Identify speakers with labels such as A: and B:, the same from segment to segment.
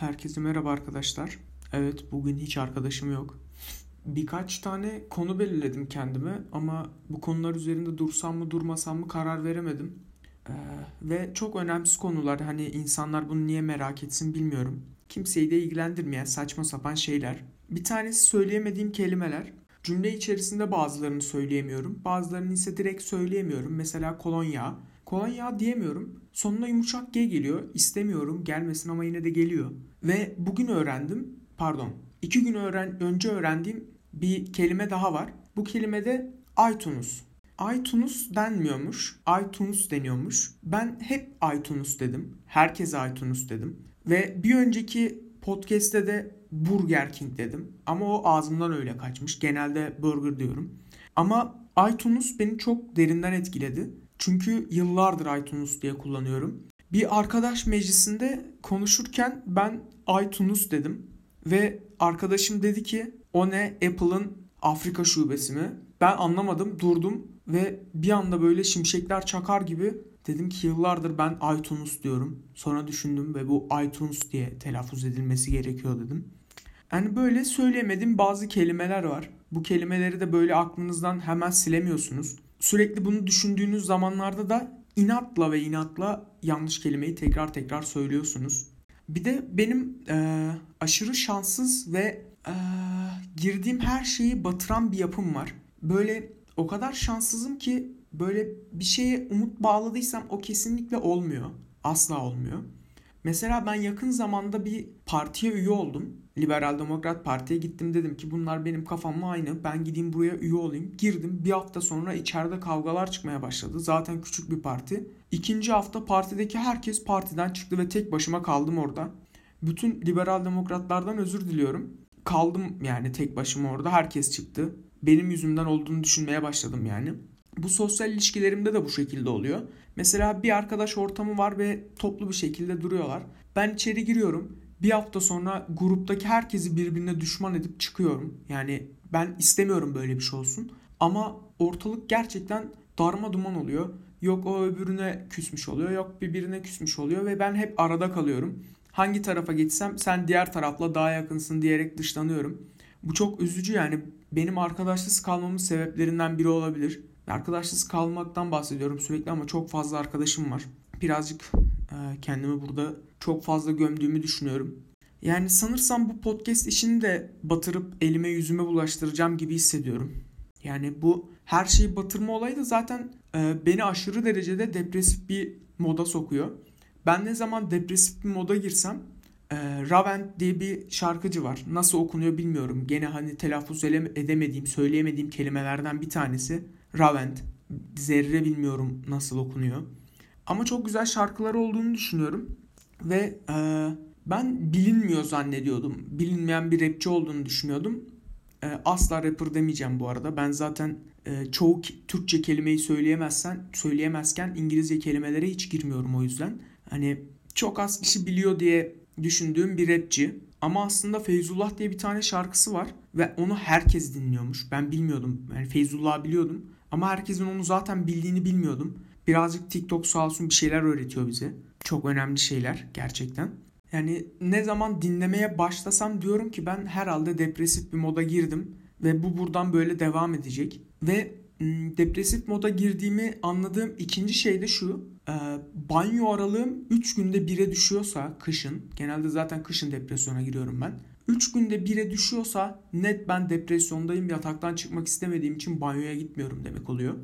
A: Herkese merhaba arkadaşlar. Evet bugün hiç arkadaşım yok. Birkaç tane konu belirledim kendime ama bu konular üzerinde dursam mı durmasam mı karar veremedim. Ee, ve çok önemsiz konular hani insanlar bunu niye merak etsin bilmiyorum. Kimseyi de ilgilendirmeyen saçma sapan şeyler. Bir tanesi söyleyemediğim kelimeler. Cümle içerisinde bazılarını söyleyemiyorum. Bazılarını ise direkt söyleyemiyorum. Mesela kolonya. Kolonya diyemiyorum. Sonuna yumuşak G geliyor. İstemiyorum gelmesin ama yine de geliyor. Ve bugün öğrendim. Pardon. iki gün öğren önce öğrendiğim bir kelime daha var. Bu kelime de iTunes. iTunes denmiyormuş. iTunes deniyormuş. Ben hep iTunes dedim. Herkese iTunes dedim. Ve bir önceki podcast'te de Burger King dedim. Ama o ağzımdan öyle kaçmış. Genelde burger diyorum. Ama iTunes beni çok derinden etkiledi. Çünkü yıllardır iTunes diye kullanıyorum. Bir arkadaş meclisinde konuşurken ben iTunes dedim. Ve arkadaşım dedi ki o ne Apple'ın Afrika şubesi mi? Ben anlamadım durdum ve bir anda böyle şimşekler çakar gibi dedim ki yıllardır ben iTunes diyorum. Sonra düşündüm ve bu iTunes diye telaffuz edilmesi gerekiyor dedim. Yani böyle söyleyemediğim bazı kelimeler var. Bu kelimeleri de böyle aklınızdan hemen silemiyorsunuz. Sürekli bunu düşündüğünüz zamanlarda da inatla ve inatla yanlış kelimeyi tekrar tekrar söylüyorsunuz. Bir de benim e, aşırı şanssız ve e, girdiğim her şeyi batıran bir yapım var. Böyle o kadar şanssızım ki böyle bir şeye umut bağladıysam o kesinlikle olmuyor. Asla olmuyor. Mesela ben yakın zamanda bir partiye üye oldum. Liberal Demokrat Parti'ye gittim dedim ki bunlar benim kafamla aynı. Ben gideyim buraya üye olayım. Girdim bir hafta sonra içeride kavgalar çıkmaya başladı. Zaten küçük bir parti. İkinci hafta partideki herkes partiden çıktı ve tek başıma kaldım orada. Bütün liberal demokratlardan özür diliyorum. Kaldım yani tek başıma orada. Herkes çıktı. Benim yüzümden olduğunu düşünmeye başladım yani. Bu sosyal ilişkilerimde de bu şekilde oluyor. Mesela bir arkadaş ortamı var ve toplu bir şekilde duruyorlar. Ben içeri giriyorum. Bir hafta sonra gruptaki herkesi birbirine düşman edip çıkıyorum. Yani ben istemiyorum böyle bir şey olsun. Ama ortalık gerçekten darma duman oluyor. Yok o öbürüne küsmüş oluyor, yok birbirine küsmüş oluyor ve ben hep arada kalıyorum. Hangi tarafa geçsem sen diğer tarafla daha yakınsın diyerek dışlanıyorum. Bu çok üzücü yani benim arkadaşsız kalmamın sebeplerinden biri olabilir. Arkadaşsız kalmaktan bahsediyorum sürekli ama çok fazla arkadaşım var. Birazcık e, kendimi burada çok fazla gömdüğümü düşünüyorum. Yani sanırsam bu podcast işini de batırıp elime yüzüme bulaştıracağım gibi hissediyorum. Yani bu her şeyi batırma olayı da zaten e, beni aşırı derecede depresif bir moda sokuyor. Ben ne zaman depresif bir moda girsem e, Ravent diye bir şarkıcı var. Nasıl okunuyor bilmiyorum. Gene hani telaffuz edemediğim, söyleyemediğim kelimelerden bir tanesi. Ravent. Zerre bilmiyorum nasıl okunuyor. Ama çok güzel şarkıları olduğunu düşünüyorum. Ve e, ben bilinmiyor zannediyordum. Bilinmeyen bir rapçi olduğunu düşünüyordum. E, asla rapper demeyeceğim bu arada. Ben zaten e, çoğu Türkçe kelimeyi söyleyemezsen, söyleyemezken İngilizce kelimelere hiç girmiyorum o yüzden. Hani çok az kişi biliyor diye düşündüğüm bir rapçi. Ama aslında Feyzullah diye bir tane şarkısı var ve onu herkes dinliyormuş. Ben bilmiyordum. Yani Feyzullah'ı biliyordum ama herkesin onu zaten bildiğini bilmiyordum. Birazcık TikTok sağ olsun bir şeyler öğretiyor bize. Çok önemli şeyler gerçekten. Yani ne zaman dinlemeye başlasam diyorum ki ben herhalde depresif bir moda girdim ve bu buradan böyle devam edecek. Ve depresif moda girdiğimi anladığım ikinci şey de şu. E, banyo aralığım 3 günde 1'e düşüyorsa kışın, genelde zaten kışın depresyona giriyorum ben. 3 günde 1'e düşüyorsa net ben depresyondayım yataktan çıkmak istemediğim için banyoya gitmiyorum demek oluyor.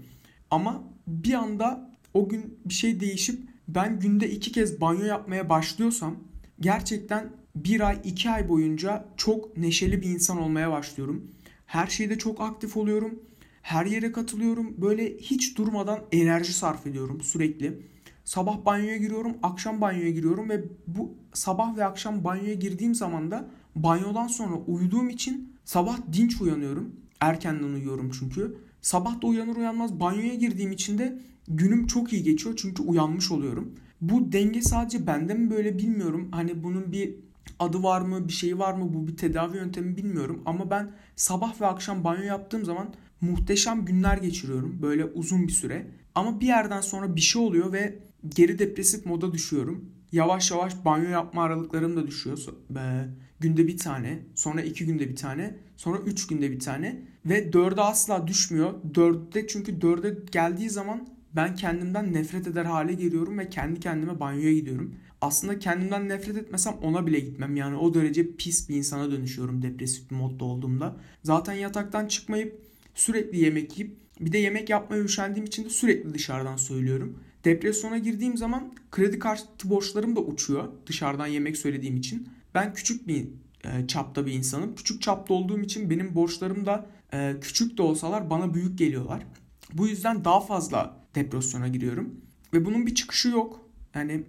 A: Ama bir anda o gün bir şey değişip ben günde iki kez banyo yapmaya başlıyorsam gerçekten bir ay iki ay boyunca çok neşeli bir insan olmaya başlıyorum. Her şeyde çok aktif oluyorum. Her yere katılıyorum. Böyle hiç durmadan enerji sarf ediyorum sürekli. Sabah banyoya giriyorum, akşam banyoya giriyorum ve bu sabah ve akşam banyoya girdiğim zaman da banyodan sonra uyuduğum için sabah dinç uyanıyorum. Erkenden uyuyorum çünkü. Sabah da uyanır uyanmaz banyoya girdiğim için de günüm çok iyi geçiyor çünkü uyanmış oluyorum. Bu denge sadece bende mi böyle bilmiyorum. Hani bunun bir adı var mı, bir şeyi var mı, bu bir tedavi yöntemi bilmiyorum. Ama ben sabah ve akşam banyo yaptığım zaman muhteşem günler geçiriyorum. Böyle uzun bir süre. Ama bir yerden sonra bir şey oluyor ve geri depresif moda düşüyorum. yavaş yavaş banyo yapma aralıklarım da düşüyor. E, günde bir tane, sonra iki günde bir tane, sonra üç günde bir tane ve dörde asla düşmüyor. Dörde çünkü dörde geldiği zaman ben kendimden nefret eder hale geliyorum ve kendi kendime banyoya gidiyorum. Aslında kendimden nefret etmesem ona bile gitmem. Yani o derece pis bir insana dönüşüyorum depresif bir modda olduğumda. Zaten yataktan çıkmayıp sürekli yemek yiyip bir de yemek yapmaya üşendiğim için de sürekli dışarıdan söylüyorum. Depresyona girdiğim zaman kredi kartı borçlarım da uçuyor dışarıdan yemek söylediğim için. Ben küçük bir e, çapta bir insanım. Küçük çapta olduğum için benim borçlarım da e, küçük de olsalar bana büyük geliyorlar. Bu yüzden daha fazla depresyona giriyorum. Ve bunun bir çıkışı yok. Yani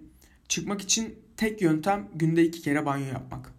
A: çıkmak için tek yöntem günde iki kere banyo yapmak.